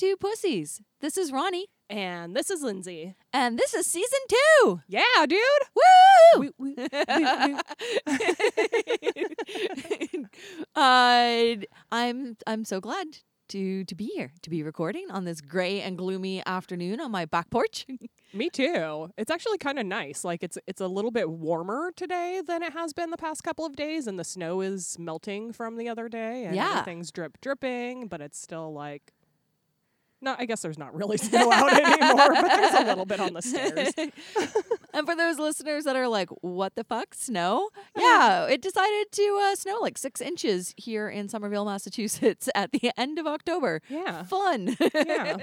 Two Pussies. This is Ronnie, And this is Lindsey. and this is season two. Yeah, dude. Woo! Uh, I'm I'm so glad to to be here to be recording on this gray and gloomy afternoon on my back porch. Me too. It's actually kind of nice. Like it's it's a little bit warmer today than it has been the past couple of days, and the snow is melting from the other day, and Yeah. everything's drip dripping, but it's still like. No, I guess there's not really snow out anymore, but there's a little bit on the stairs. and for those listeners that are like, "What the fuck, snow?" Yeah, it decided to uh, snow like six inches here in Somerville, Massachusetts, at the end of October. Yeah. Fun. Yeah.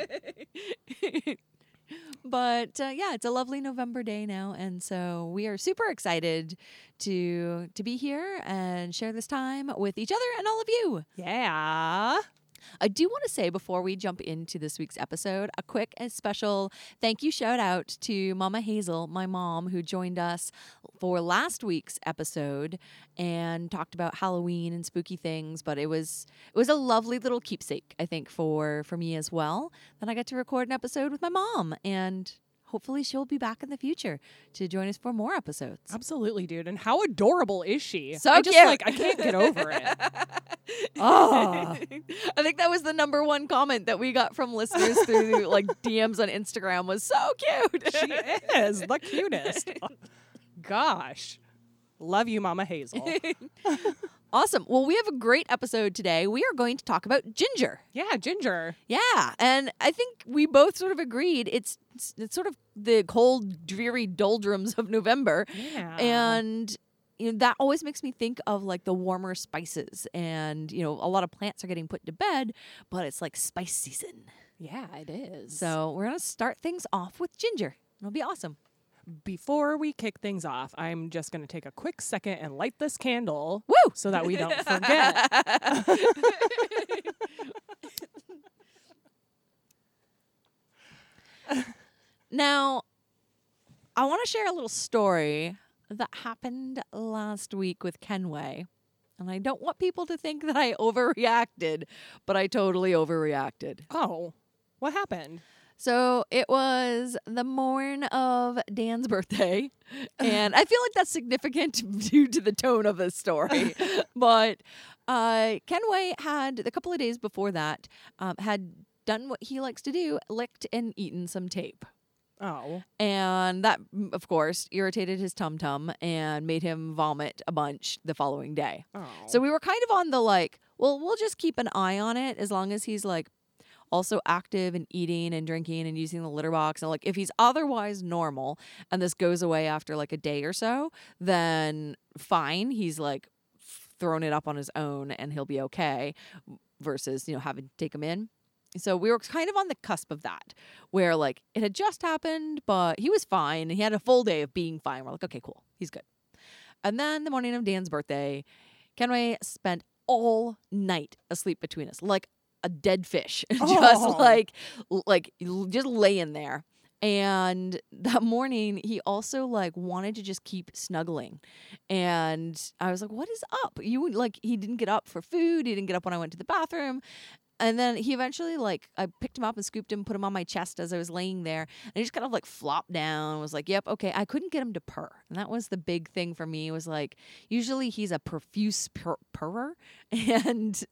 but uh, yeah, it's a lovely November day now, and so we are super excited to to be here and share this time with each other and all of you. Yeah. I do want to say before we jump into this week's episode, a quick and special thank you shout out to Mama Hazel, my mom, who joined us for last week's episode and talked about Halloween and spooky things. But it was it was a lovely little keepsake, I think, for for me as well. Then I got to record an episode with my mom and. Hopefully she'll be back in the future to join us for more episodes. Absolutely, dude. And how adorable is she? So I just cute. like I can't get over it. Ah. I think that was the number one comment that we got from listeners through like DMs on Instagram was so cute. she is the cutest. Gosh. Love you, Mama Hazel. Awesome. Well, we have a great episode today. We are going to talk about ginger. Yeah, Ginger. Yeah, and I think we both sort of agreed it's it's sort of the cold, dreary doldrums of November, Yeah. and you know that always makes me think of like the warmer spices, and you know a lot of plants are getting put to bed, but it's like spice season. yeah, it is. So we're gonna start things off with ginger. It'll be awesome. Before we kick things off, I'm just going to take a quick second and light this candle Woo! so that we don't forget. now, I want to share a little story that happened last week with Kenway. And I don't want people to think that I overreacted, but I totally overreacted. Oh, what happened? So it was the morn of Dan's birthday. And I feel like that's significant due to the tone of the story. but uh, Kenway had, a couple of days before that, um, had done what he likes to do licked and eaten some tape. Oh, And that, of course, irritated his tum tum and made him vomit a bunch the following day. oh. So we were kind of on the like, well, we'll just keep an eye on it as long as he's like also active and eating and drinking and using the litter box. And like, if he's otherwise normal and this goes away after like a day or so, then fine. He's like thrown it up on his own and he'll be okay versus, you know, having to take him in. So we were kind of on the cusp of that, where like it had just happened, but he was fine and he had a full day of being fine. We're like, okay, cool, he's good. And then the morning of Dan's birthday, Kenway spent all night asleep between us, like a dead fish, just Oh. like like l- just laying there. And that morning, he also like wanted to just keep snuggling, and I was like, "What is up?" You like he didn't get up for food. He didn't get up when I went to the bathroom. And then he eventually like I picked him up and scooped him, put him on my chest as I was laying there, and he just kind of like flopped down. Was like, "Yep, okay." I couldn't get him to purr, and that was the big thing for me. Was like, usually he's a profuse purr- purrer, and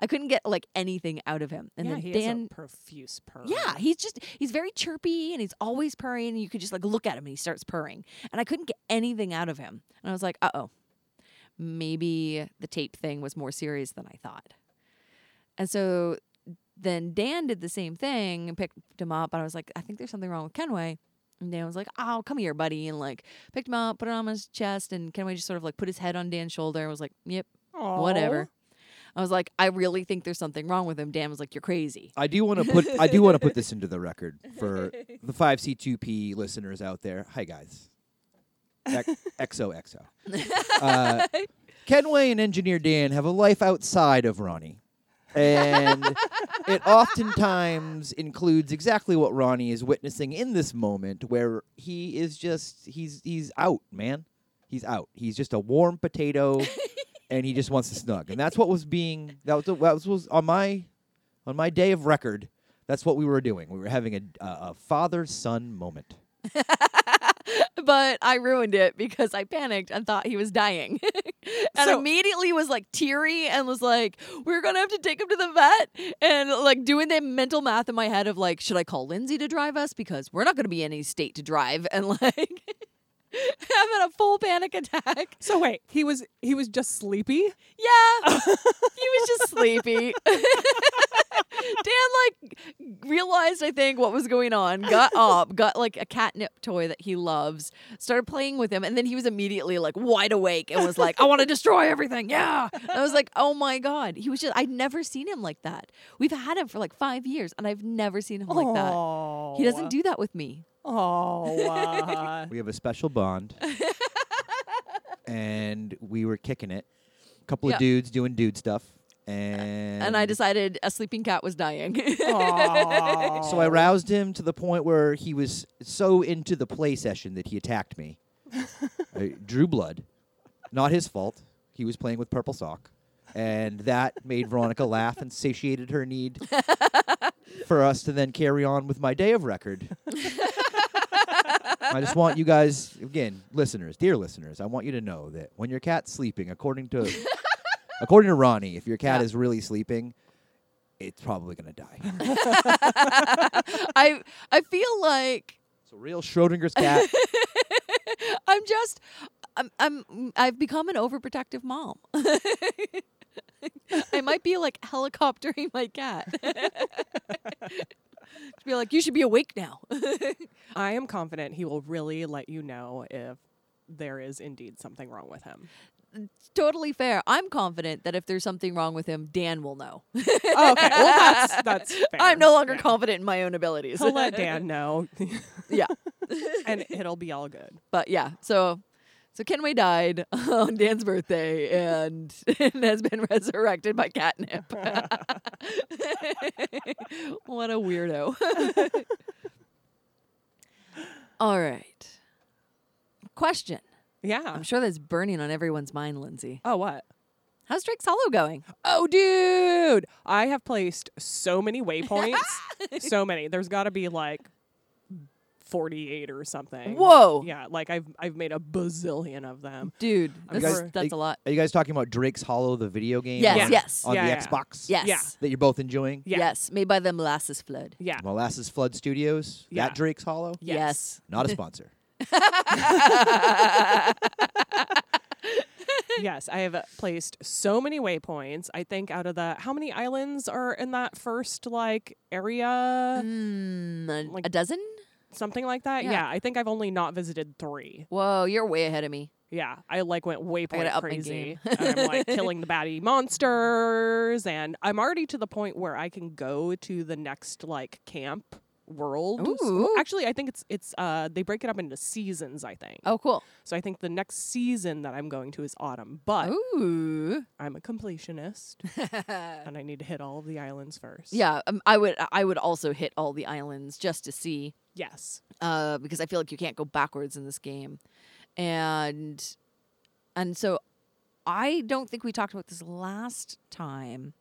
I couldn't get like anything out of him. And yeah, then he Dan, a profuse purr. yeah, he's just he's very chirpy and he's always purring, and you could just like look at him and he starts purring, and I couldn't get anything out of him, and I was like, "Uh oh, maybe the tape thing was more serious than I thought." And so then Dan did the same thing and picked him up, and I was like, "I think there's something wrong with Kenway." And Dan was like, "Oh, come here, buddy," and like picked him up, put it on his chest, and Kenway just sort of like put his head on Dan's shoulder and was like, "Yep, whatever." I was like, "I really think there's something wrong with him." Dan was like, "You're crazy." I do want to put I do want to put this into the record for the five C two P listeners out there. Hi guys, XOXO. Uh, Kenway and Engineer Dan have a life outside of Ronnie, and it oftentimes includes exactly what Ronnie is witnessing in this moment, where he is just he's he's out, man. He's out. He's just a warm potato, and he just wants to snug. And that's what was being that was that was, was on my on my day of record. That's what we were doing. We were having a, a, a father son moment. but I ruined it because I panicked and thought he was dying. and So- immediately was like teary and was like, We're gonna have to take him to the vet. And like doing the mental math in my head of like, should I call Lindsey to drive us? Because we're not gonna be in any state to drive and like having a full panic attack. So wait, he was he was just sleepy. Yeah. he was just sleepy. Dan like realized I think what was going on, got up, got like a catnip toy that he loves, started playing with him, and then he was immediately like wide awake and was like, I want to destroy everything. Yeah. And I was like, oh my God. He was just I'd never seen him like that. We've had him for like five years and I've never seen him like that. Oh, He doesn't do that with me. Oh, uh, We have a special bond. and we were kicking it. A couple Yeah. of dudes doing dude stuff. And, And I decided a sleeping cat was dying. So I roused him to the point where he was so into the play session that he attacked me. I drew blood. Not his fault. He was playing with Purple Sock. And that made Veronica laugh and satiated her need for us to then carry on with my day of record. I just want you guys, again, listeners, dear listeners, I want you to know that when your cat's sleeping, according to according to Ronnie, if your cat Yeah. is really sleeping, it's probably gonna die. I I feel like It's a real Schrodinger's cat. I'm just I'm I'm I've become an overprotective mom. I might be like helicoptering my cat. to be like, you should be awake now. I am confident he will really let you know if there is indeed something wrong with him. Totally fair. I'm confident that if there's something wrong with him, Dan will know. Oh, okay, well that's that's. Fair. I'm no longer Yeah. confident in my own abilities. He'll let Dan know, yeah. and it'll be all good. But yeah, so so Kenway died on Dan's birthday and, and has been resurrected by catnip. what a weirdo. All right. Question. Yeah. I'm sure that's burning on everyone's mind, Lindsey. Oh, what? How's Drake's Hollow going? Oh, dude, I have placed so many waypoints. so many. There's got to be like 48 or something. Whoa. Yeah, like I've I've made a bazillion of them. Dude, that's, guys- that's a lot. Are you guys talking about Drake's Hollow, the video game? Yes, on, yes. On Yeah, the yeah. Xbox? Yes. Yeah. That you're both enjoying? Yeah. Yes. Made by the Molasses Flood. Yeah. Molasses Flood Studios? Yeah. That Drake's Hollow? Yes. Not a sponsor. yes, I have placed so many waypoints. I think out of the how many islands are in that first like area, Mm, a, like- a dozen? something like that. Yeah. Yeah. I think I've only not visited three. Whoa, you're way ahead of me. Yeah, I like went waypoint crazy. and I'm like killing the baddie monsters, and I'm already to the point where I can go to the next like camp world. Ooh. actually, I think it's it's uh they break it up into seasons. I think. Oh, cool. So I think the next season that I'm going to is autumn, but Ooh. I'm a completionist and I need to hit all of the islands first. yeah, um, I would. I would also hit all the islands just to see, Yes. uh, because I feel like you can't go backwards in this game, and and so I don't think we talked about this last time.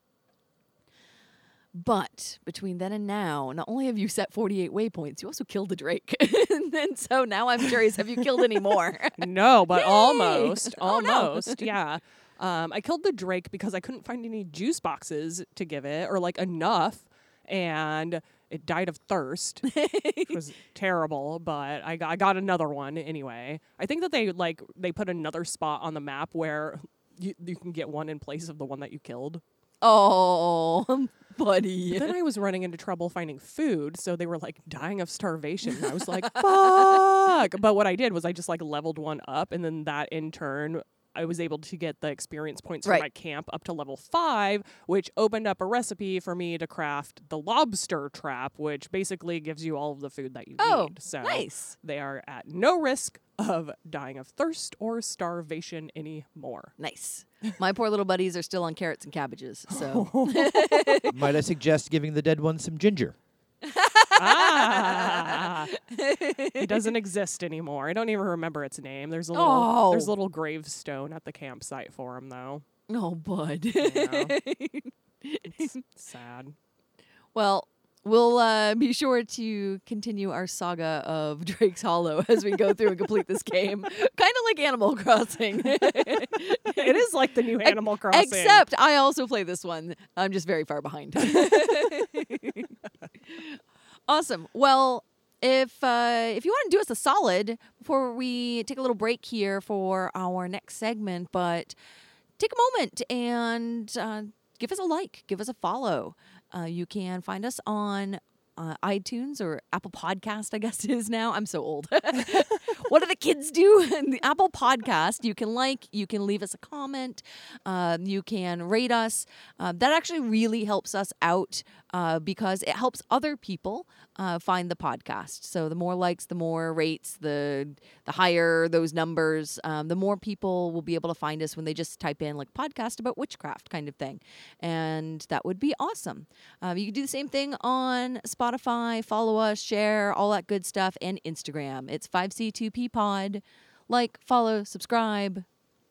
But between then and now, not only have you set 48 waypoints, you also killed a drake. and then so now I'm curious, have you killed any more? No, but Yay! almost. Oh, no. Almost. yeah. Um, I killed the drake because I couldn't find any juice boxes to give it or like enough. And it died of thirst, which was terrible. But I got, I got another one anyway. I think that they like they put another spot on the map where you, you can get one in place of the one that you killed. Oh, buddy. But then I was running into trouble finding food, so they were like dying of starvation. And I was like, fuck. But what I did was I just like leveled one up, and then that in turn, I was able to get the experience points Right. for my camp up to level five, which opened up a recipe for me to craft the lobster trap, which basically gives you all of the food that you Oh, need. So nice. they are at no risk of dying of thirst or starvation anymore. Nice. My poor little buddies are still on carrots and cabbages. So Might I suggest giving the dead one some ginger? Ah, he doesn't exist anymore. I don't even remember its name. There's a little Oh. there's a little gravestone at the campsite for him though. Oh, bud. Yeah. It's sad. well, We'll uh, be sure to continue our saga of Drake's Hollow as we go through and complete this game. kind of like Animal Crossing. it is like the new Animal Crossing. Except I also play this one. I'm just very far behind. Awesome. Well, if uh, if you want to do us a solid before we take a little break here for our next segment, but take a moment and uh, give us a like, give us a follow. Uh, you can find us on uh, iTunes or Apple Podcast, I guess it is now. I'm so old. what do the kids do? In the Apple Podcast, you can like, you can leave us a comment, um, you can rate us. Uh, that actually really helps us out uh, because it helps other people uh, find the podcast. So the more likes, the more rates, the the higher those numbers, um, the more people will be able to find us when they just type in like podcast about witchcraft kind of thing, and that would be awesome. Um, you can do the same thing on Spotify. Follow us, share all that good stuff, and Instagram. It's 5C2P Pod. Like, follow, subscribe.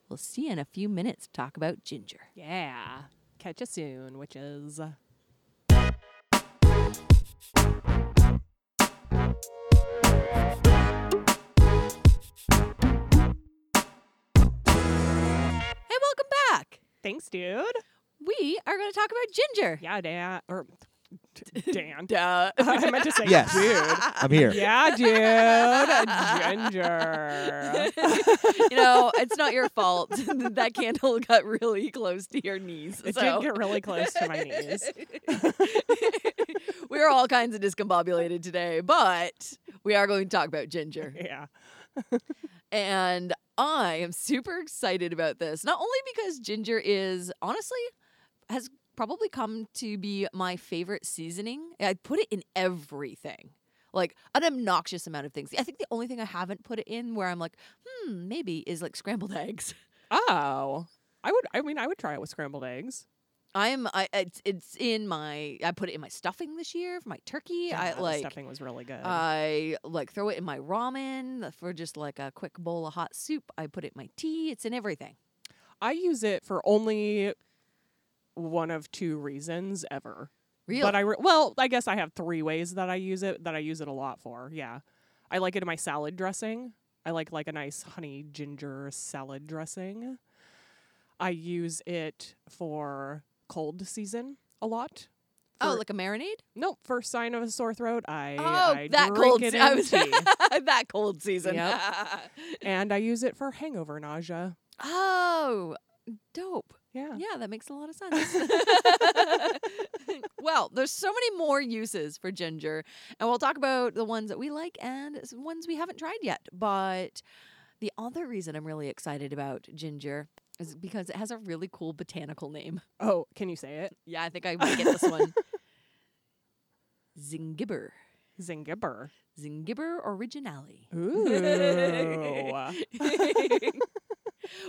We'll see you in a few minutes to talk about ginger. Yeah. Catch you soon, witches. Hey, welcome back. Thanks, dude. We are going to talk about ginger. Yeah, Dan. Or Dan. Duh. I meant to say Yes. dude. I'm here. Yeah, dude. Ginger. you know, it's not your fault. that candle got really close to your knees. It so. did get really close to my knees. we are all kinds of discombobulated today, but we are going to talk about ginger. Yeah. And I am super excited about this. Not only because ginger is honestly has probably come to be my favorite seasoning. I put it in everything. Like an obnoxious amount of things. I think the only thing I haven't put it in where I'm like, hmm, maybe is like scrambled eggs. Oh. I would I mean I would try it with scrambled eggs. I'm I it's it's in my I put it in my stuffing this year for my turkey. Yeah, I the like stuffing was really good. I like throw it in my ramen for just like a quick bowl of hot soup. I put it in my tea. It's in everything. I use it for only one of two reasons ever. Really? But I re- well, I guess I have three ways that I use it that I use it a lot for. Yeah. I like it in my salad dressing. I like like a nice honey ginger salad dressing. I use it for cold season a lot. oh, like a marinade? Nope, for sign of a sore throat, I Oh, I that cold. it se- was that cold season. Yep. and I use it for hangover nausea. oh, dope. Yeah. Yeah, that makes a lot of sense. well, there's so many more uses for ginger, and we'll talk about the ones that we like and ones we haven't tried yet. But the other reason I'm really excited about ginger is because it has a really cool botanical name. Oh, can you say it? Yeah, I think I might get this one. Zingiber. Zingibber. Zingibber originale. Ooh.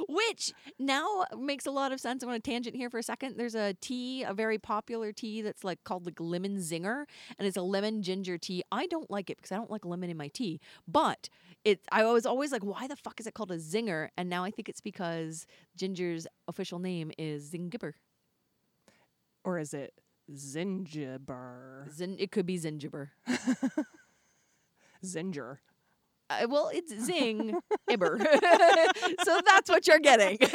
Which now makes a lot of sense. I'm on a tangent here for a second. There's a tea, a very popular tea that's like called like lemon zinger, and it's a lemon ginger tea. I don't like it because I don't like lemon in my tea. But it, I was always like, why the fuck is it called a zinger? And now I think it's because ginger's official name is zingiber. or is it zingiber? Zin, it could be Zingiber. Zinger. Uh, well, it's zing ibber. so that's what you're getting.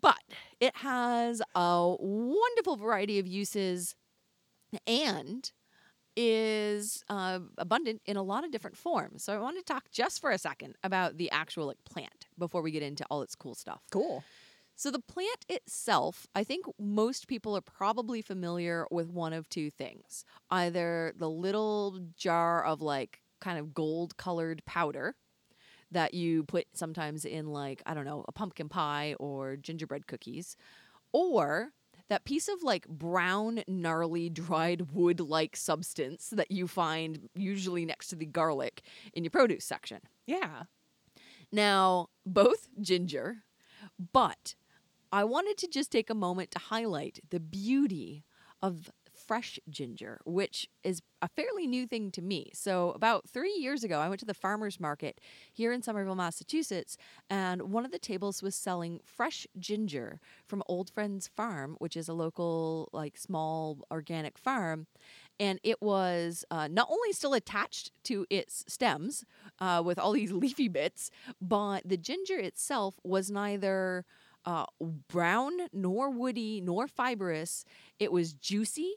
but it has a wonderful variety of uses and is uh, abundant in a lot of different forms. So I want to talk just for a second about the actual like plant before we get into all its cool stuff. Cool. So the plant itself, I think most people are probably familiar with one of two things. Either the little jar of like kind of gold colored powder that you put sometimes in like, I don't know, a pumpkin pie or gingerbread cookies, or that piece of like brown, gnarly, dried wood like substance that you find usually next to the garlic in your produce section. Yeah. Now, both ginger, but I wanted to just take a moment to highlight the beauty of fresh ginger, which is a fairly new thing to me. So, about three years ago, I went to the farmer's market here in Somerville, Massachusetts, and one of the tables was selling fresh ginger from Old Friends Farm, which is a local, like, small organic farm. And it was uh, not only still attached to its stems uh, with all these leafy bits, but the ginger itself was neither uh, brown nor woody nor fibrous. It was juicy.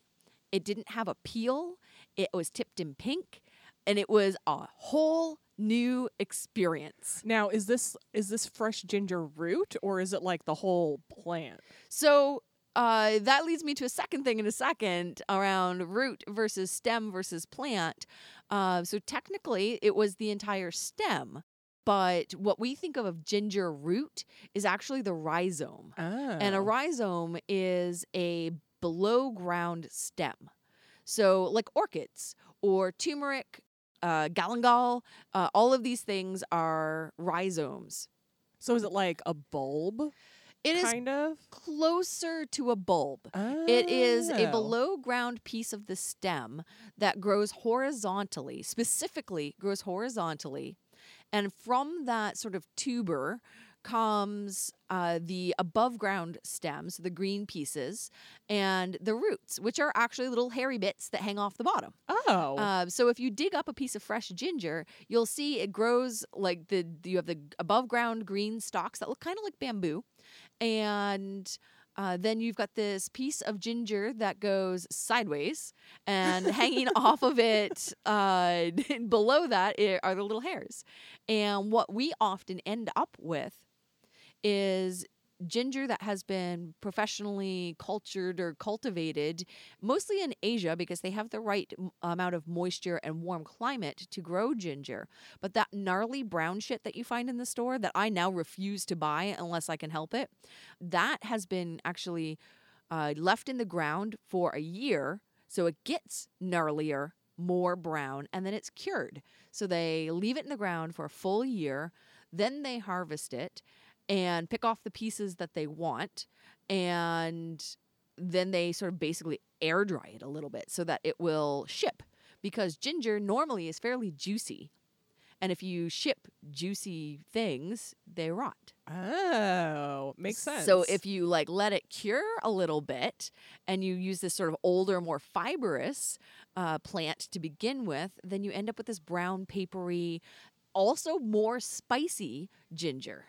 It didn't have a peel. It was tipped in pink, and it was a whole new experience. Now, is this is this fresh ginger root or is it like the whole plant? So uh, that leads me to a second thing in a second around root versus stem versus plant. Uh, so technically, it was the entire stem. But what we think of of ginger root is actually the rhizome. Oh. And a rhizome is a below ground stem. So, like orchids or turmeric, uh, galangal, uh, all of these things are rhizomes. so is it like a bulb? It is kind of. closer to a bulb. It is a Oh. below ground piece of the stem that grows horizontally, specifically grows horizontally. And from that sort of tuber comes uh, the above ground stems, the green pieces, and the roots, which are actually little hairy bits that hang off the bottom. Oh. Uh, so if you dig up a piece of fresh ginger, you'll see it grows like the you have the above ground green stalks that look kind of like bamboo, and uh, then you've got this piece of ginger that goes sideways, and hanging off of it uh, below that are the little hairs. And what we often end up with is ginger that has been professionally cultured or cultivated mostly in Asia because they have the right amount of moisture and warm climate to grow ginger. But that gnarly brown shit that you find in the store that I now refuse to buy unless I can help it, that has been actually uh, left in the ground for a year. So it gets gnarlier, more brown, and then it's cured. So they leave it in the ground for a full year. Then they harvest it and pick off the pieces that they want. And then they sort of basically air dry it a little bit so that it will ship because ginger normally is fairly juicy. And if you ship juicy things, they rot. oh, makes sense. So if you like let it cure a little bit and you use this sort of older, more fibrous uh, plant to begin with, then you end up with this brown, papery, also more spicy ginger.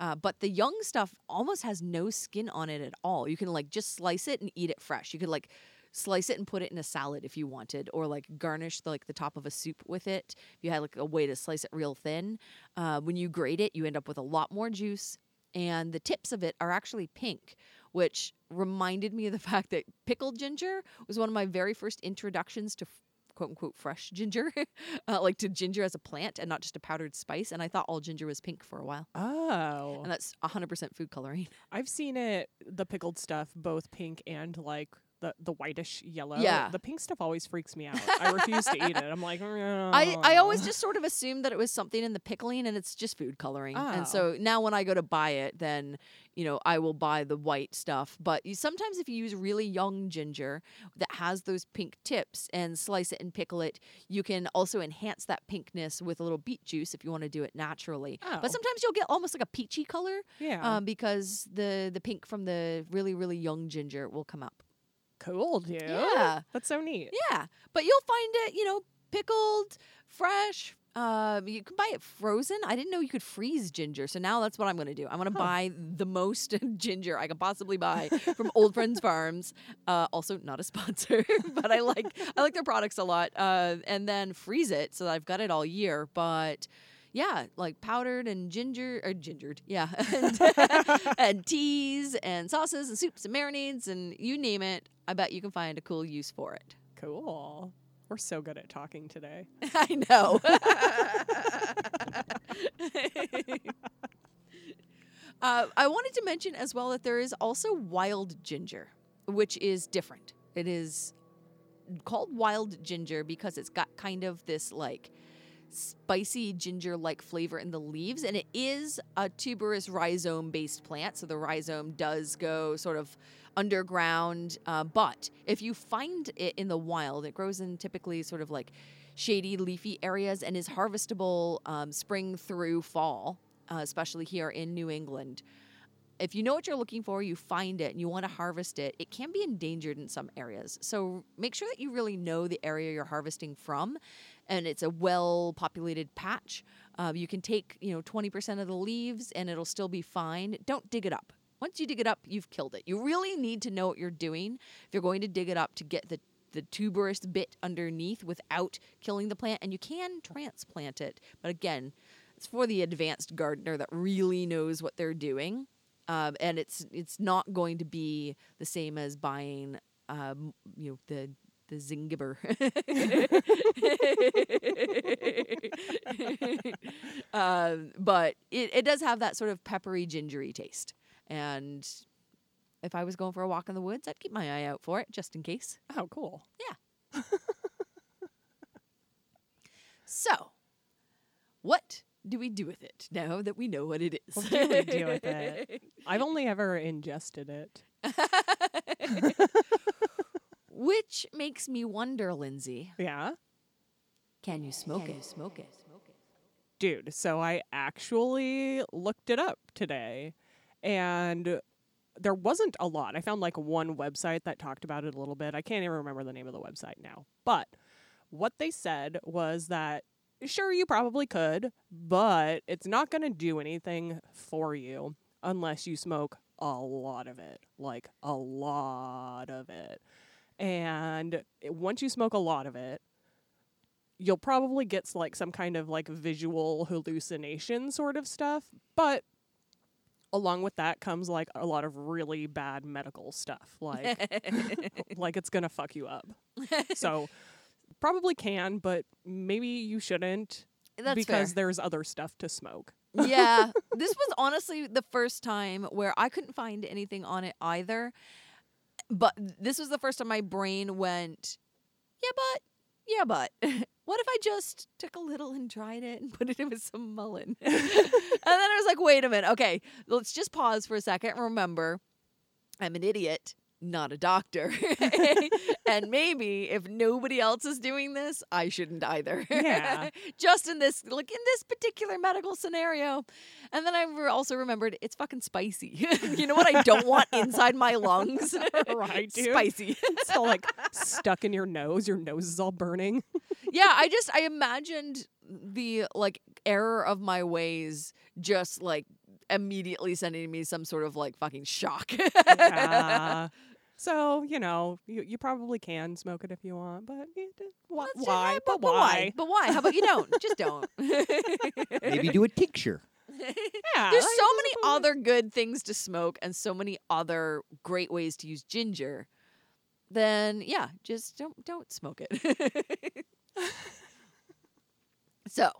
Uh, but the young stuff almost has no skin on it at all. You can like just slice it and eat it fresh. You could like slice it and put it in a salad if you wanted, or like garnish the, like the top of a soup with it. If you had like a way to slice it real thin, uh, when you grate it, you end up with a lot more juice, and the tips of it are actually pink, which reminded me of the fact that pickled ginger was one of my very first introductions to. Quote unquote fresh ginger, uh, like to ginger as a plant and not just a powdered spice. And I thought all ginger was pink for a while. Oh. And that's 100% food coloring. I've seen it, the pickled stuff, both pink and like the, the whitish yellow. Yeah. The pink stuff always freaks me out. I refuse to eat it. I'm like, I, I always just sort of assumed that it was something in the pickling and it's just food coloring. Oh. And so now when I go to buy it, then, you know, I will buy the white stuff. But you, sometimes if you use really young ginger that has those pink tips and slice it and pickle it, you can also enhance that pinkness with a little beet juice if you want to do it naturally. Oh. But sometimes you'll get almost like a peachy color Yeah. um, because the, the pink from the really, really young ginger will come up. Cool, dude. Yeah. That's so neat. Yeah, but you'll find it, you know, pickled, fresh. Um, you can buy it frozen. I didn't know you could freeze ginger, so now that's what I'm going to do. I'm going to Huh. buy the most ginger I can possibly buy from Old Friends Farms. Uh, also, not a sponsor, but I like I like their products a lot. Uh, and then freeze it so that I've got it all year. But yeah, like powdered and ginger or gingered, yeah, and, and teas and sauces and soups and marinades and you name it. I bet you can find a cool use for it. Cool. We're so good at talking today. I know. uh, I wanted to mention as well that there is also wild ginger, which is different. It is called wild ginger because it's got kind of this like spicy ginger like flavor in the leaves. And it is a tuberous rhizome based plant. So the rhizome does go sort of underground. Uh, but if you find it in the wild, it grows in typically sort of like shady, leafy areas and is harvestable um, spring through fall, uh, especially here in New England if you know what you're looking for, you find it and you want to harvest it, it can be endangered in some areas. So make sure that you really know the area you're harvesting from and it's a well populated patch. Uh, you can take, you know, 20% of the leaves and it'll still be fine. Don't dig it up. Once you dig it up, you've killed it. You really need to know what you're doing if you're going to dig it up to get the the tuberous bit underneath without killing the plant and you can transplant it. But again, it's for the advanced gardener that really knows what they're doing um, and it's it's not going to be the same as buying um, you know the the zingiber um, but it, it does have that sort of peppery gingery taste and if i was going for a walk in the woods i'd keep my eye out for it just in case Oh, cool. Yeah. So what do we do with it now that we know what it is What do we do with it? I've only ever ingested it. Which makes me wonder, Lindsey, Yeah. can you smoke it? Smoke it. Dude, so I actually looked it up today and there wasn't a lot. I found like one website that talked about it a little bit. I can't even remember the name of the website now. But what they said was that sure you probably could, but it's not going to do anything for you unless you smoke a lot of it. Like a lot of it. And once you smoke a lot of it, you'll probably get like some kind of like visual hallucination sort of stuff, but along with that comes like a lot of really bad medical stuff like like it's going to fuck you up. So probably can, but maybe you shouldn't That's because fair. there's other stuff to smoke. yeah, this was honestly the first time where I couldn't find anything on it either. But this was the first time my brain went, yeah, but, yeah, but. What if I just took a little and dried it and put it in with some mullein? and then I was like, wait a minute. Okay, let's just pause for a second and remember I'm an idiot, not a doctor. and maybe if nobody else is doing this, I shouldn't either. Yeah. just in this, like in this particular medical scenario. And then I also remembered it's fucking spicy. you know what I don't want inside my lungs? Right, dude. Spicy. It's all like stuck in your nose, your nose is all burning. yeah, I just I imagined the like error of my ways just like immediately sending me some sort of like fucking shock. Yeah. So, you know, you, you probably can smoke it if you want, but eh, d- why? That's why? right, But, but why? But why? How about you don't? Just don't. Maybe do a tincture. Yeah, There's like, so many other good things to smoke and so many other great ways to use ginger. Then yeah, just don't don't smoke it. so,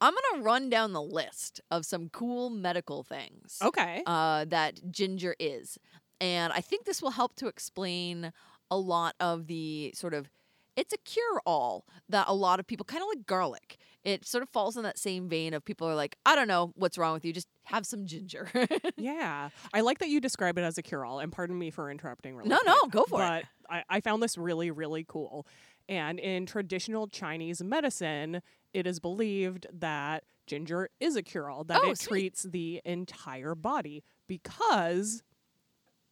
I'm going to run down the list of some cool medical things Okay. uh, that ginger is. And I think this will help to explain a lot of the sort of it's a cure all that a lot of people kind of like garlic. It sort of falls in that same vein of people are like, I don't know what's wrong with you, just have some ginger. yeah. I like that you describe it as a cure all, and pardon me for interrupting really No, quick, no, go for it. but I, I found this really, really cool. And in traditional Chinese medicine, it is believed that ginger is a cure all, that Oh, it sweet. treats the entire body because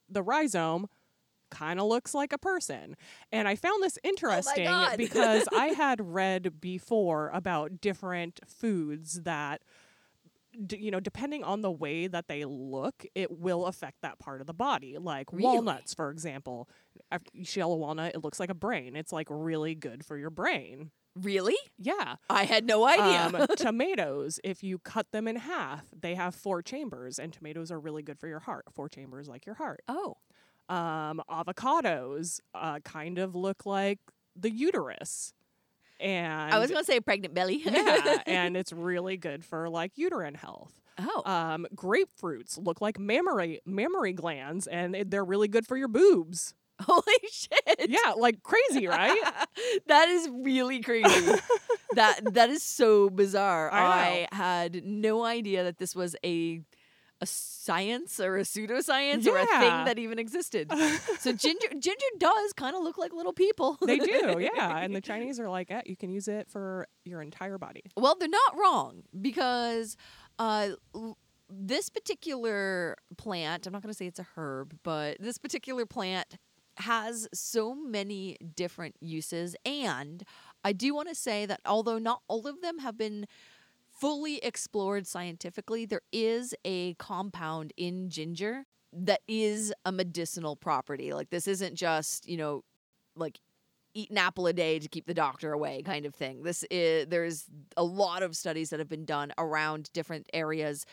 the rhizome kind of looks like a person. And I found this oh interesting Oh because I had read before about different foods that d- you know, depending on the way that they look, it will affect that part of the body. Like Really? walnuts, for example. After you shell a walnut, it looks like a brain. It's like really good for your brain. Really? Yeah. I had no idea. Um, tomatoes, if you cut them in half, they have four chambers, and tomatoes are really good for your heart. Four chambers like your heart. oh, Um, avocados uh, kind of look like the uterus. And I was going to say pregnant belly. yeah, and it's really good for like uterine health. oh, Um, grapefruits look like mammary mammary glands, and they're really good for your boobs. holy shit. Yeah, like crazy, right? that is really crazy. that that is so bizarre. I I, had no idea that this was a a science or a pseudoscience or a thing that even existed. so ginger ginger does kind of look like little people. They do, yeah. And the Chinese are like, eh, you can use it for your entire body. Well, they're not wrong because uh, l- this particular plant, I'm not going to say it's a herb, but this particular plant has so many different uses. And I do want to say that although not all of them have been fully explored scientifically, there is a compound in ginger that is a medicinal property. Like, this isn't just, you know, like eat an apple a day to keep the doctor away kind of thing. This is there's a lot of studies that have been done around different areas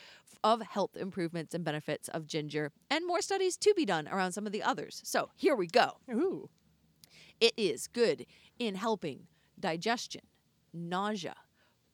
of health improvements and benefits of ginger and more studies to be done around some of the others. So, here we go. Ooh. It is good in helping digestion, nausea,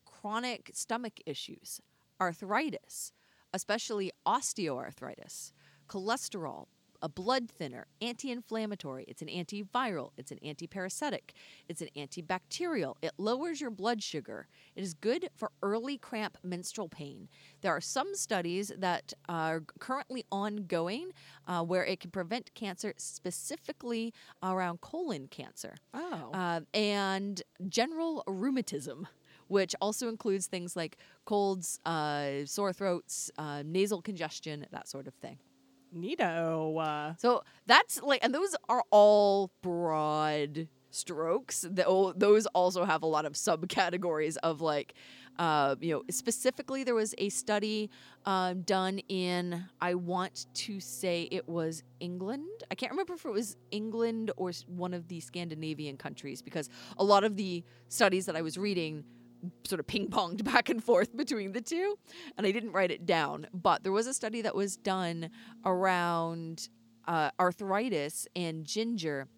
chronic stomach issues, arthritis, especially osteoarthritis, cholesterol, a blood thinner, anti inflammatory, it's an antiviral, it's an antiparasitic, it's an antibacterial. It lowers your blood sugar. It is good for early cramp menstrual pain. There are some studies that are currently ongoing uh, where it can prevent cancer, specifically around colon cancer Oh. uh, and general rheumatism, which also includes things like colds, uh, sore throats, uh, nasal congestion, that sort of thing. Neato. Uh, So that's like, and those are all broad strokes. Tho- Those also have a lot of subcategories of like, uh, you know, specifically there was a study um, done in, I want to say it was England. I can't remember if it was England or one of the Scandinavian countries because a lot of the studies that I was reading sort of ping ponged back and forth between the two, and I didn't write it down. But there was a study that was done around uh, arthritis and ginger.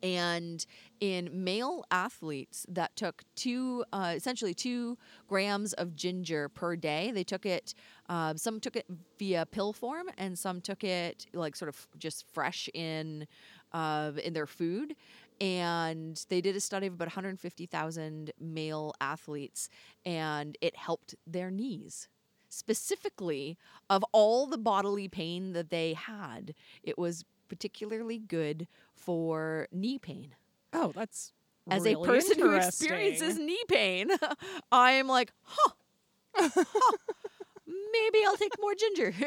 And in male athletes that took two, uh, essentially two grams of ginger per day, they took it. Uh, some took it via pill form, and some took it like sort of just fresh in, uh, in their food and they did a study of about 150,000 male athletes, and it helped their knees. Specifically, of all the bodily pain that they had, it was particularly good for knee pain. oh, that's As really a person who experiences knee pain, I am like, huh, huh, maybe I'll take more ginger.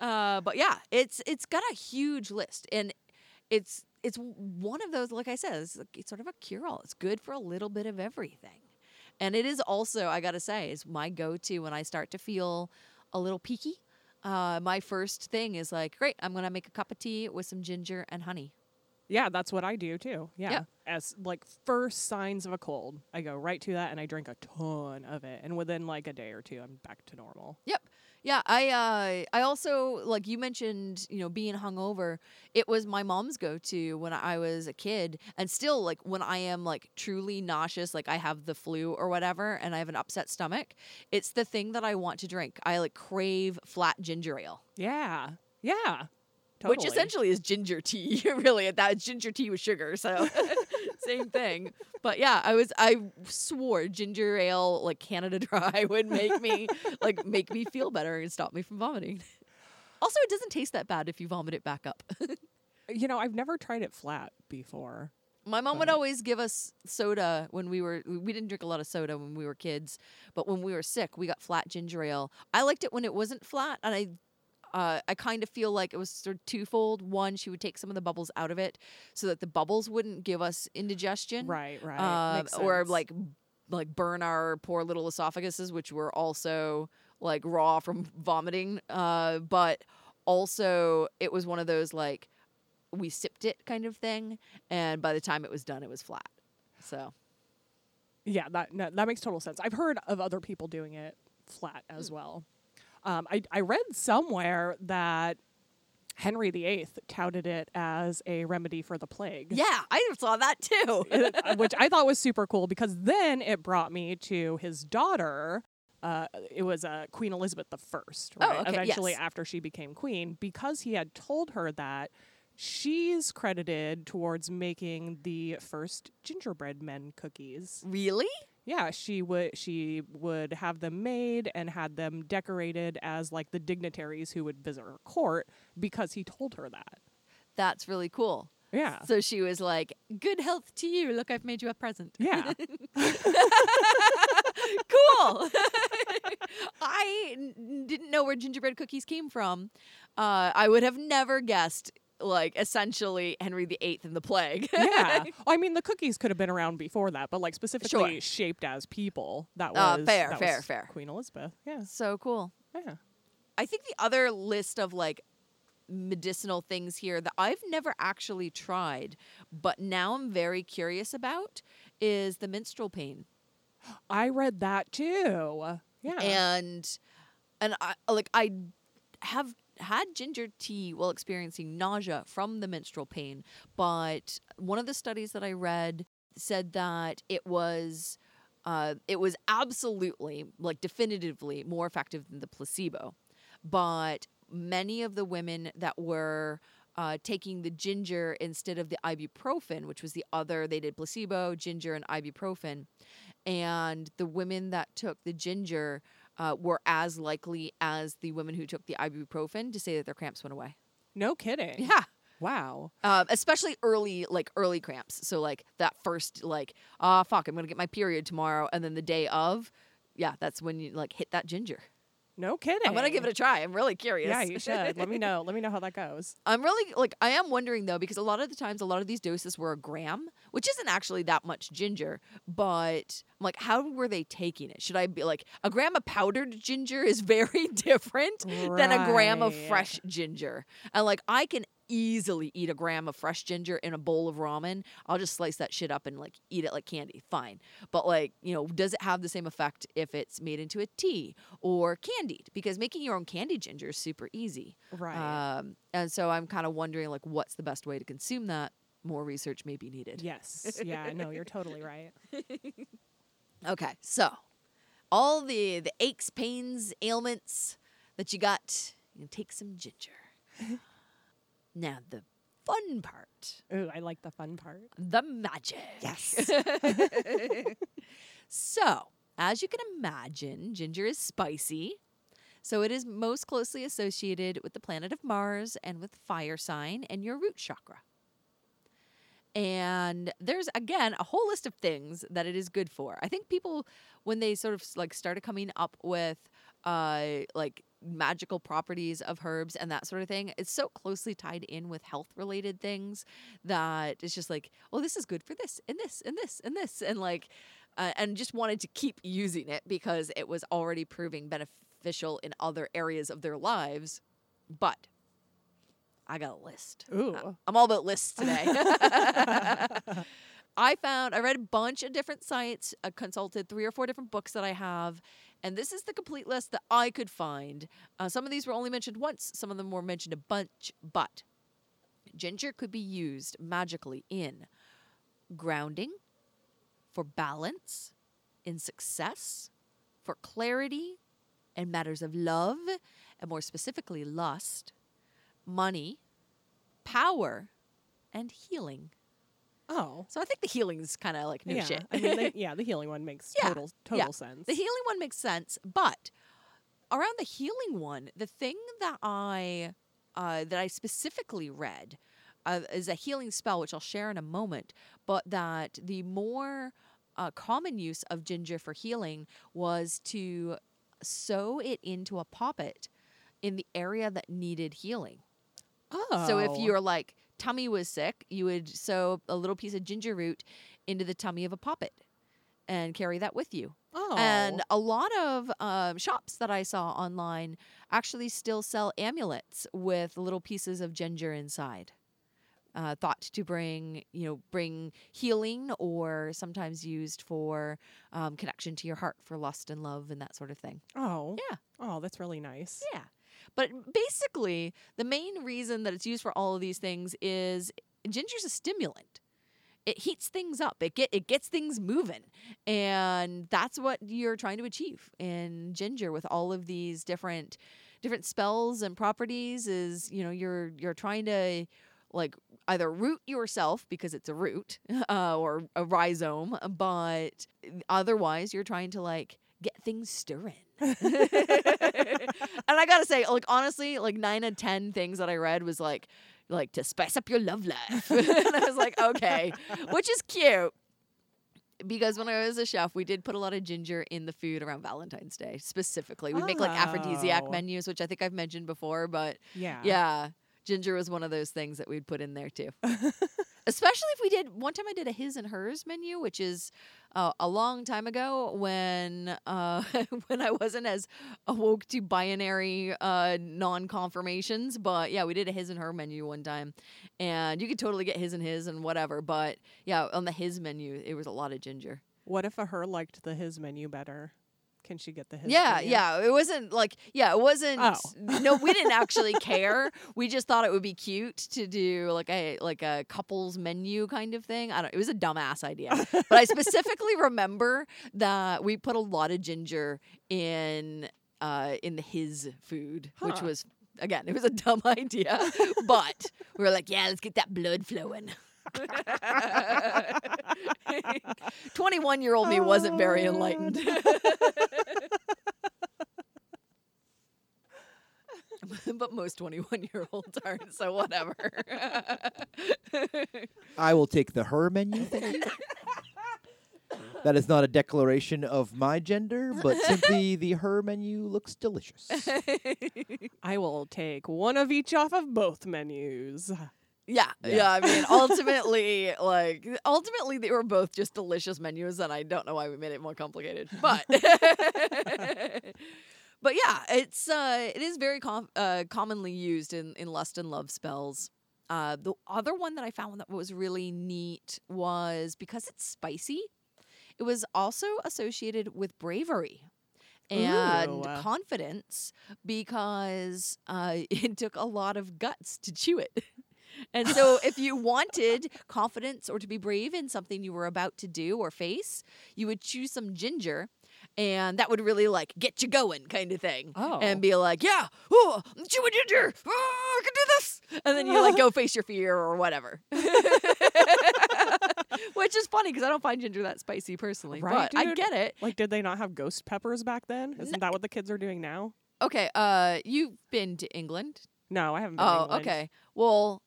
uh, but yeah, it's it's got a huge list, and it's it's one of those. Like I said, it's, it's sort of a cure all. It's good for a little bit of everything, and it is also I gotta say is my go to when I start to feel a little peaky. Uh, my first thing is like, great, I'm gonna make a cup of tea with some ginger and honey. Yeah, that's what I do too. Yeah. Yeah. As like first signs of a cold, I go right to that and I drink a ton of it. And within like a day or two, I'm back to normal. Yep. Yeah, I uh I also like you mentioned, you know, being hungover. It was my mom's go-to when I was a kid and still like when I am like truly nauseous, like I have the flu or whatever and I have an upset stomach, it's the thing that I want to drink. I like crave flat ginger ale. Yeah. Yeah. Which essentially is ginger tea, really. That ginger tea with sugar, so same thing. But yeah, I was I swore ginger ale like Canada Dry would make me like make me feel better and stop me from vomiting. Also, it doesn't taste that bad if you vomit it back up. You know, I've never tried it flat before. My mom would always give us soda when we were we didn't drink a lot of soda when we were kids, but when we were sick, we got flat ginger ale. I liked it when it wasn't flat, and I uh, I kind of feel like it was sort of twofold. One, she would take some of the bubbles out of it so that the bubbles wouldn't give us indigestion, Right, right. uh, or like like burn our poor little esophaguses, which were also like raw from vomiting. Uh, but also, it was one of those like we sipped it kind of thing, and by the time it was done, it was flat. So Yeah, that no, that makes total sense. I've heard of other people doing it flat as Hmm. well. Um, I I read somewhere that Henry VIII touted it as a remedy for the plague. yeah, I saw that too. uh, which I thought was super cool because then it brought me to his daughter. Uh, it was uh, Queen Elizabeth the First, Oh, okay, Eventually, yes. after she became queen, because he had told her that She's credited towards making the first gingerbread men cookies. Really? Yeah, she would she would have them made and had them decorated as like the dignitaries who would visit her court because he told her that. That's really cool. Yeah. So she was like, "Good health to you. Look, I've made you a present." Yeah. cool. I n- didn't know where gingerbread cookies came from. Uh, I would have never guessed, like, essentially Henry VIII and the plague. yeah. I mean, the cookies could have been around before that, but like specifically Sure. shaped as people. That Uh, was fair, that fair, was fair. Queen Elizabeth. Yeah. so cool. Yeah. I think the other list of like medicinal things here that I've never actually tried, but now I'm very curious about is the menstrual pain. I read that too. Yeah. and and I like I have had ginger tea while experiencing nausea from the menstrual pain, but one of the studies that I read said that it was uh, it was absolutely like definitively more effective than the placebo, but many of the women that were uh, taking the ginger instead of the ibuprofen, which was the other, they did placebo, ginger, and ibuprofen. And the women that took the ginger uh, were as likely as the women who took the ibuprofen to say that their cramps went away. no kidding. Yeah. Wow. Um, especially early, like early cramps. So like that first, like, ah, fuck, I'm gonna get my period tomorrow, and then the day of, yeah, that's when you like hit that ginger. No kidding. I'm gonna give it a try. I'm really curious. Yeah, you should. Let me know. Let me know how that goes. I'm really like I am wondering though because a lot of the times a lot of these doses were a gram, which isn't actually that much ginger, but I'm like how were they taking it? Should I be like a gram of powdered ginger is very different than a gram of fresh ginger. And like I can easily eat a gram of fresh ginger in a bowl of ramen. I'll just slice that shit up and like eat it like candy. Fine. But like, you know, does it have the same effect if it's made into a tea or candied? Because making your own candied ginger is super easy. Right. Um, and so I'm kind of wondering like what's the best way to consume that. More research may be needed. yes. Yeah. No, you're totally right. Okay, so all the the aches, pains, ailments that you got, you can take some ginger. now the fun part, Ooh, I like the fun part. the magic. Yes. So, as you can imagine, ginger is spicy. So it is most closely associated with the planet of Mars and with fire sign and your root chakra. And there's again a whole list of things that it is good for. I think people when they sort of like started coming up with uh like magical properties of herbs and that sort of thing, it's so closely tied in with health related things that it's just like, oh, this is good for this and this and this and this and like uh, and just wanted to keep using it because it was already proving beneficial in other areas of their lives. But I got a list. Ooh. I'm all about lists today. I found, I read a bunch of different sites, I consulted three or four different books that I have, and this is the complete list that I could find. Uh, some of these were only mentioned once, some of them were mentioned a bunch, but ginger could be used magically in grounding, for balance, in success, for clarity, in matters of love, and more specifically, lust, money, power, and healing. Oh. So I think the healing is kind of like no yeah. shit. I mean, they, yeah, the healing one makes Yeah, total yeah. total sense. The healing one makes sense, but around the healing one, the thing that I uh, that I specifically read uh, is a healing spell, which I'll share in a moment. But that the more uh, common use of ginger for healing was to sew it into a poppet in the area that needed healing. oh. So if you're like tummy was sick, you would sew a little piece of ginger root into the tummy of a poppet and carry that with you. oh. And a lot of um, shops that I saw online actually still sell amulets with little pieces of ginger inside. Uh, thought to bring, you know, bring healing, or sometimes used for um, connection to your heart, for lust and love and that sort of thing. oh. Yeah. Oh, that's really nice. Yeah. But basically, the main reason that it's used for all of these things is ginger's a stimulant. It heats things up. It get it gets things moving. And that's what you're trying to achieve in ginger with all of these different different spells and properties is, you know, you're you're trying to like either root yourself because it's a root uh, or a rhizome, but otherwise you're trying to like get things stirring. gotta say, like honestly, like nine of ten things that I read was like, like to spice up your love life, and I was like, okay, which is cute. Because when I was a chef, we did put a lot of ginger in the food around Valentine's Day specifically. We'd make like aphrodisiac Oh. menus, which I think I've mentioned before, but Yeah. yeah, ginger was one of those things that we'd put in there too. Especially if we did one time, I did a his and hers menu, which is uh, a long time ago when uh, when I wasn't as awoke to binary uh, non confirmations. But yeah, we did a his and her menu one time, and you could totally get his and his and whatever. But yeah, on the his menu, it was a lot of ginger. What if a her liked the his menu better? Can she get the his? Yeah, yeah. It wasn't like yeah, it wasn't Oh. no, we didn't actually care. We just thought it would be cute to do like a like a couples menu kind of thing. I don't it was a dumbass idea. but I specifically remember that we put a lot of ginger in uh in the his food, which was again, it was a dumb idea. but we were like, yeah, let's get that blood flowing. 21 year old me wasn't very enlightened. but most 21 year olds aren't, so whatever. I will take the her menu. Thank you. that is not a declaration of my gender, but simply the her menu looks delicious. I will take one of each off of both menus. Yeah, Yeah. yeah, I mean, ultimately, like, ultimately, they were both just delicious menus, and I don't know why we made it more complicated, but. But yeah, it's uh, it is very com- uh, commonly used in, in lust and love spells. Uh, the other one that I found that was really neat was because it's spicy, it was also associated with bravery and Ooh. confidence because uh, it took a lot of guts to chew it. And so, if you wanted confidence or to be brave in something you were about to do or face, you would choose some ginger, and that would really like get you going, kind of thing. Oh. And be like, yeah, oh, I'm chewing ginger. Oh, I can do this. And then you like go face your fear or whatever. Which is funny because I don't find ginger that spicy personally. Right, but I get it. Like, did they not have ghost peppers back then? Isn't that what the kids are doing now? Okay, uh, you've been to England. No, I haven't. Been to Oh, okay. Well,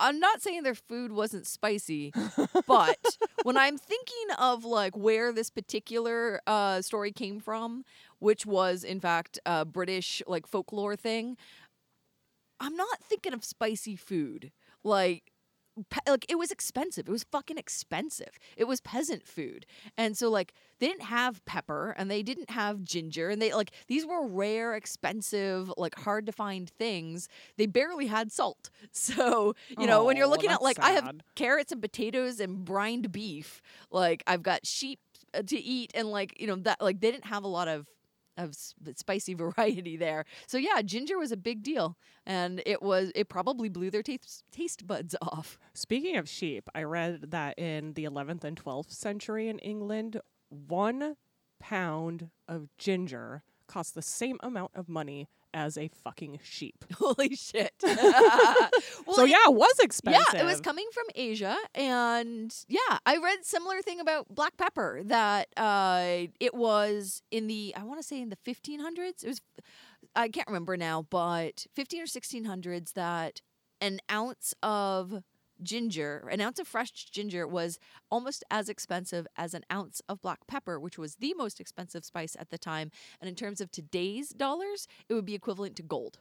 I'm not saying their food wasn't spicy, but when I'm thinking of like where this particular uh, story came from, which was in fact a British like folklore thing, I'm not thinking of spicy food. Like, pe- like it was expensive. It was fucking expensive. It was peasant food, and so like they didn't have pepper and they didn't have ginger, and they like these were rare, expensive, like hard to find things. They barely had salt. So you know when you're Oh, looking at that's like I have carrots and potatoes and brined beef, like I've got sheep uh, to eat, and like you know that like they didn't have a lot of of spicy variety there. So yeah, ginger was a big deal, and it was it probably blew their taste taste buds off. Speaking of sheep, I read that in the 11th and 12th century in England, one pound of ginger cost the same amount of money as a fucking sheep. Holy shit! well, so yeah, it was expensive. Yeah, it was coming from Asia, and yeah, I read similar thing about black pepper that uh, it was in the I want to say in the 1500s. It was I can't remember now, but 15 or 1600s that an ounce of ginger, an ounce of fresh ginger was almost as expensive as an ounce of black pepper, which was the most expensive spice at the time. And in terms of today's dollars, it would be equivalent to gold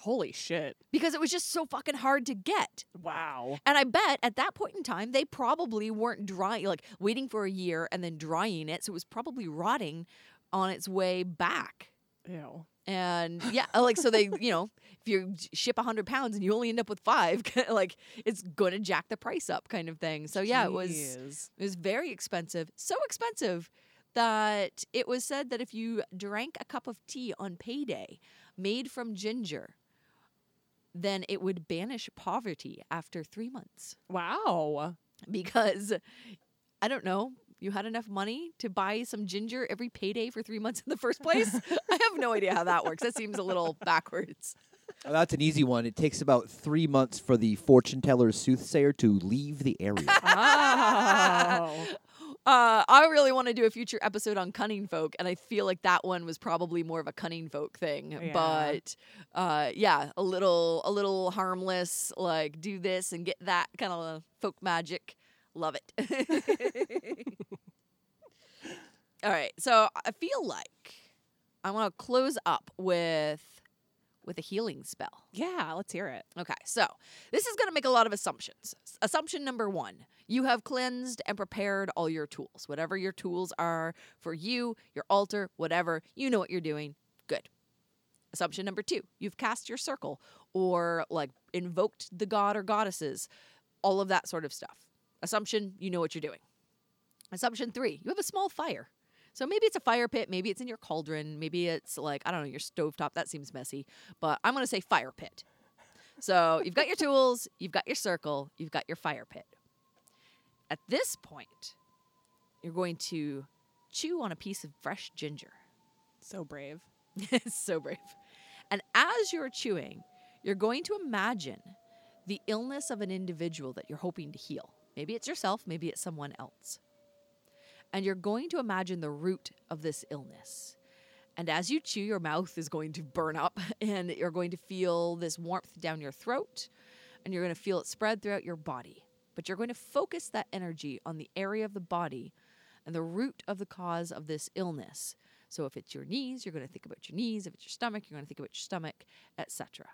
Holy shit! because it was just so fucking hard to get. Wow. And I bet at that point in time, they probably weren't drying, like waiting for a year and then drying it. So it was probably rotting on its way back. Ew. And yeah, like, so they, you know, if you ship 100 pounds and you only end up with five, like, it's going to jack the price up kind of thing. So yeah, it was, it was very expensive. So expensive that it was said that if you drank a cup of tea on payday made from ginger, then it would banish poverty after three months Wow. because I don't know. You had enough money to buy some ginger every payday for three months in the first place. I have no idea how that works. That seems a little backwards. Oh, that's an easy one. It takes about three months for the fortune teller soothsayer to leave the area. oh. Uh, I really want to do a future episode on cunning folk, and I feel like that one was probably more of a cunning folk thing. Yeah. But uh, yeah, a little, a little harmless, like do this and get that kind of folk magic. Love it. All right, so I feel like I want to close up with with a healing spell. Yeah, let's hear it. Okay, so this is going to make a lot of assumptions. Assumption number one you have cleansed and prepared all your tools. Whatever your tools are for you, your altar, whatever, you know what you're doing. Good. Assumption number two you've cast your circle or like invoked the god or goddesses, all of that sort of stuff. Assumption you know what you're doing. Assumption three you have a small fire. So maybe it's a fire pit, maybe it's in your cauldron, maybe it's like, I don't know, your stovetop. That seems messy, but I'm going to say fire pit. So you've got your tools, you've got your circle, you've got your fire pit. At this point, you're going to chew on a piece of fresh ginger. So brave. So brave. And as you're chewing, you're going to imagine the illness of an individual that you're hoping to heal. Maybe it's yourself, maybe it's someone else. And you're going to imagine the root of this illness. And as you chew, your mouth is going to burn up, and you're going to feel this warmth down your throat, and you're going to feel it spread throughout your body. But you're going to focus that energy on the area of the body and the root of the cause of this illness. So if it's your knees, you're going to think about your knees. If it's your stomach, you're going to think about your stomach, etc.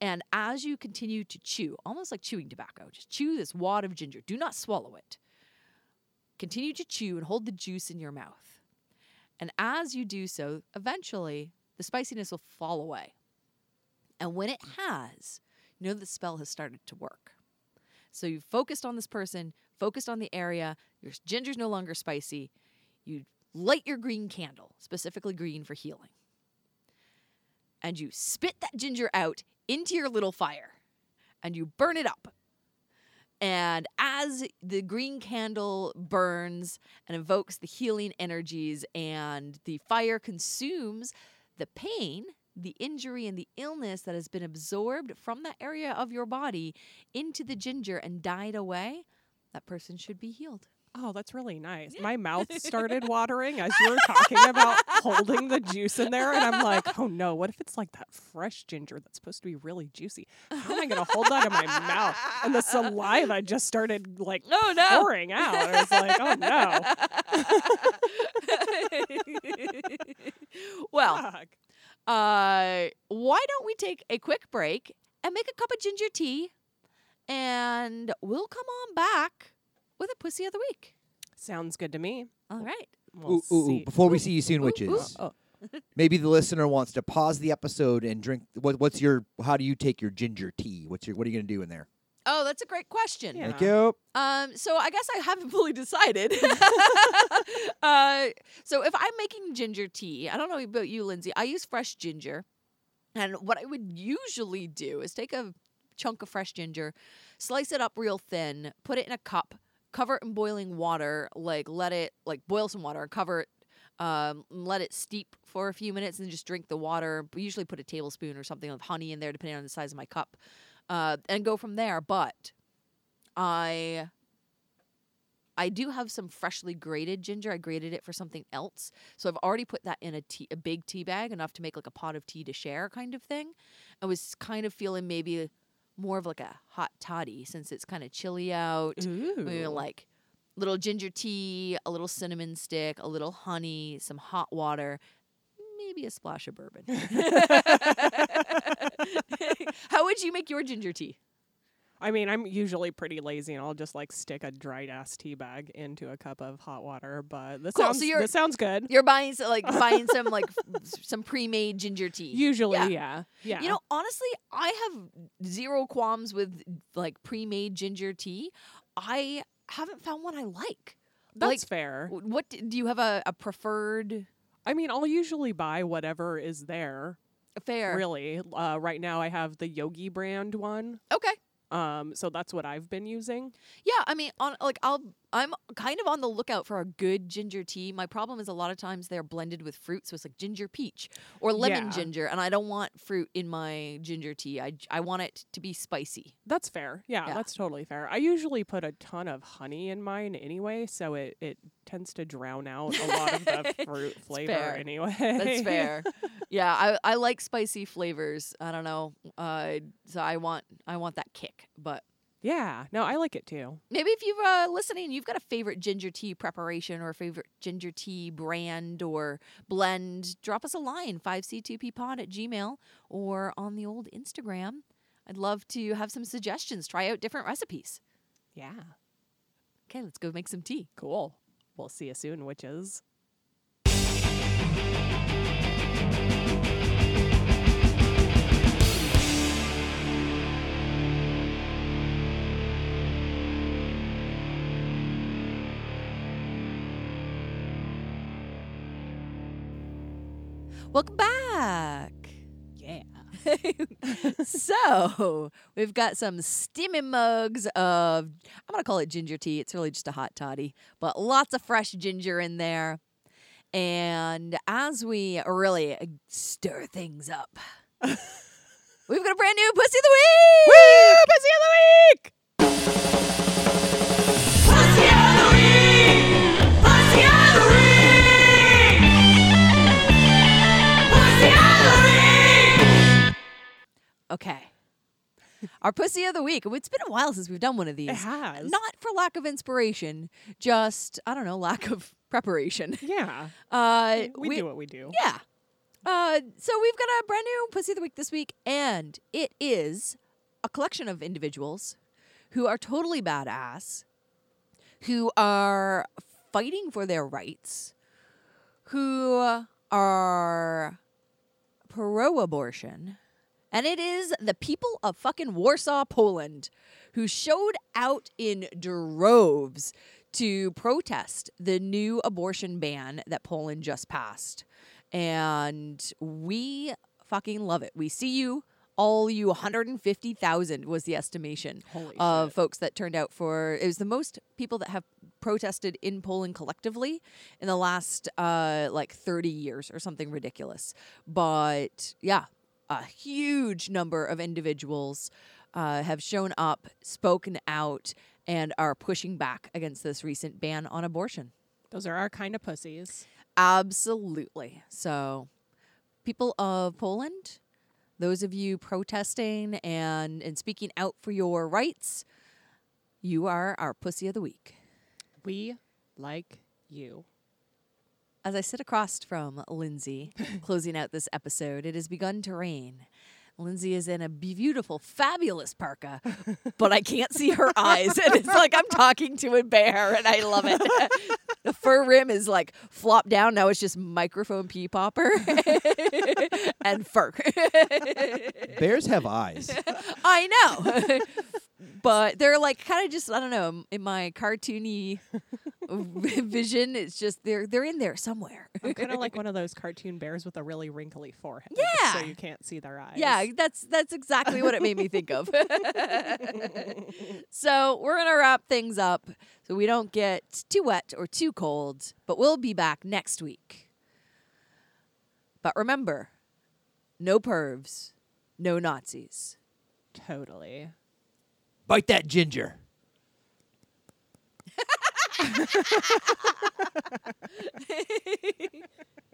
And as you continue to chew, almost like chewing tobacco, just chew this wad of ginger. Do not swallow it. Continue to chew and hold the juice in your mouth. And as you do so, eventually the spiciness will fall away. And when it has, you know the spell has started to work. So you've focused on this person, focused on the area, your ginger's no longer spicy. You light your green candle, specifically green for healing. And you spit that ginger out into your little fire and you burn it up. And as the green candle burns and evokes the healing energies, and the fire consumes the pain, the injury, and the illness that has been absorbed from that area of your body into the ginger and died away, that person should be healed. Oh, that's really nice. My mouth started watering as you were talking about holding the juice in there. And I'm like, oh no, what if it's like that fresh ginger that's supposed to be really juicy? How am I going to hold that in my mouth? And the saliva just started like Oh, no. pouring out. I was like, oh no. well, uh, why don't we take a quick break and make a cup of ginger tea, and we'll come on back with a pussy of the week. Sounds good to me. All right. We'll Ooh, ooh, ooh. see. Before we see you soon, ooh, witches, Oh. maybe the listener wants to pause the episode and drink. What, what's your? How do you take your ginger tea? What's your? What are you gonna do in there? Oh, that's a great question. Yeah. Thank you. Um, so I guess I haven't fully decided. uh, so if I'm making ginger tea, I don't know about you, Lindsey. I use fresh ginger, and what I would usually do is take a chunk of fresh ginger, slice it up real thin, put it in a cup, cover it in boiling water, like let it like boil some water, cover it. Um, let it steep for a few minutes and just drink the water. We Usually put a tablespoon or something of honey in there, depending on the size of my cup, uh, and go from there. But I I do have some freshly grated ginger. I grated it for something else. So I've already put that in a tea, a big tea bag, enough to make like a pot of tea to share kind of thing. I was kind of feeling maybe more of like a hot toddy since it's kind of chilly out. Ooh. like little ginger tea, a little cinnamon stick, a little honey, some hot water, maybe a splash of bourbon. How would you make your ginger tea? I mean, I'm usually pretty lazy, and I'll just like stick a dried ass tea bag into a cup of hot water. But this Cool, so sounds you're- this sounds good. You're buying so, like buying some like some pre-made ginger tea. Usually, Yeah. yeah, yeah. You know, honestly, I have zero qualms with like pre-made ginger tea. I haven't found one I like. that's like, fair. What do you have a, a preferred I mean, I'll usually buy whatever is there. fair? Really, uh, right now I have the Yogi brand one. Okay. Um, so that's what I've been using. Yeah, I mean, on like I'll I'm kind of on the lookout for a good ginger tea. My problem is a lot of times they're blended with fruit, so it's like ginger peach or lemon Yeah. ginger, and I don't want fruit in my ginger tea. I I want it to be spicy. That's fair. Yeah, Yeah. that's totally fair. I usually put a ton of honey in mine anyway, so it, it tends to drown out a lot of the fruit flavor fair. anyway. That's fair. yeah, I I like spicy flavors. I don't know. Uh, so I want I want that kick, but. Yeah, no, I like it too. Maybe if you're uh, listening, you've got a favorite ginger tea preparation or a favorite ginger tea brand or blend, drop us a line, 5c2ppod at gmail or on the old Instagram. I'd love to have some suggestions, try out different recipes. Yeah, Okay, let's go make some tea. cool. We'll see you soon, witches. Welcome back. Yeah. so we've got some steaming mugs of I'm gonna call it ginger tea. It's really just a hot toddy, but lots of fresh ginger in there. And as we really stir things up, we've got a brand new pussy of the week. Woo! Pussy of the week! Okay. Our pussy of the week. It's been a while since we've done one of these. It has. Not for lack of inspiration, just I don't know, lack of preparation. Yeah, Uh, we, do what we do. Yeah. Uh, so we've got a brand new Pussy of the Week this week, and it is a collection of individuals who are totally badass, who are fighting for their rights, who are pro abortion. And it is the people of fucking Warsaw, Poland, who showed out in droves to protest the new abortion ban that Poland just passed. And we fucking love it. We see you, all you 150,000 was the estimation Holy of shit. folks that turned out for it was the most people that have protested in Poland collectively in the last uh like 30 years or something ridiculous. But yeah, a huge number of individuals uh, have shown up, spoken out, and are pushing back against this recent ban on abortion. Those are our kind of pussies. Absolutely. So, people of Poland, those of you protesting and, and speaking out for your rights, you are our pussy of the week. We like you. As I sit across from Lindsey, closing out this episode, it has begun to rain. Lindsey is in a beautiful, fabulous parka, but I can't see her eyes. And it's like I'm talking to a bear, and I love it. the fur rim is like flopped down. Now it's just microphone pea popper and fur. Bears have eyes. I know. But they're like kind of just, I don't know, in my cartoony vision, it's just they're they're in there somewhere. I'm kind of like one of those cartoon bears with a really wrinkly forehead. Yeah. So you can't see their eyes. Yeah, that's that's exactly what it made me think of. so we're gonna wrap things up so we don't get too wet or too cold, but we'll be back next week. But remember, no pervs, no Nazis. Totally. Bite that ginger.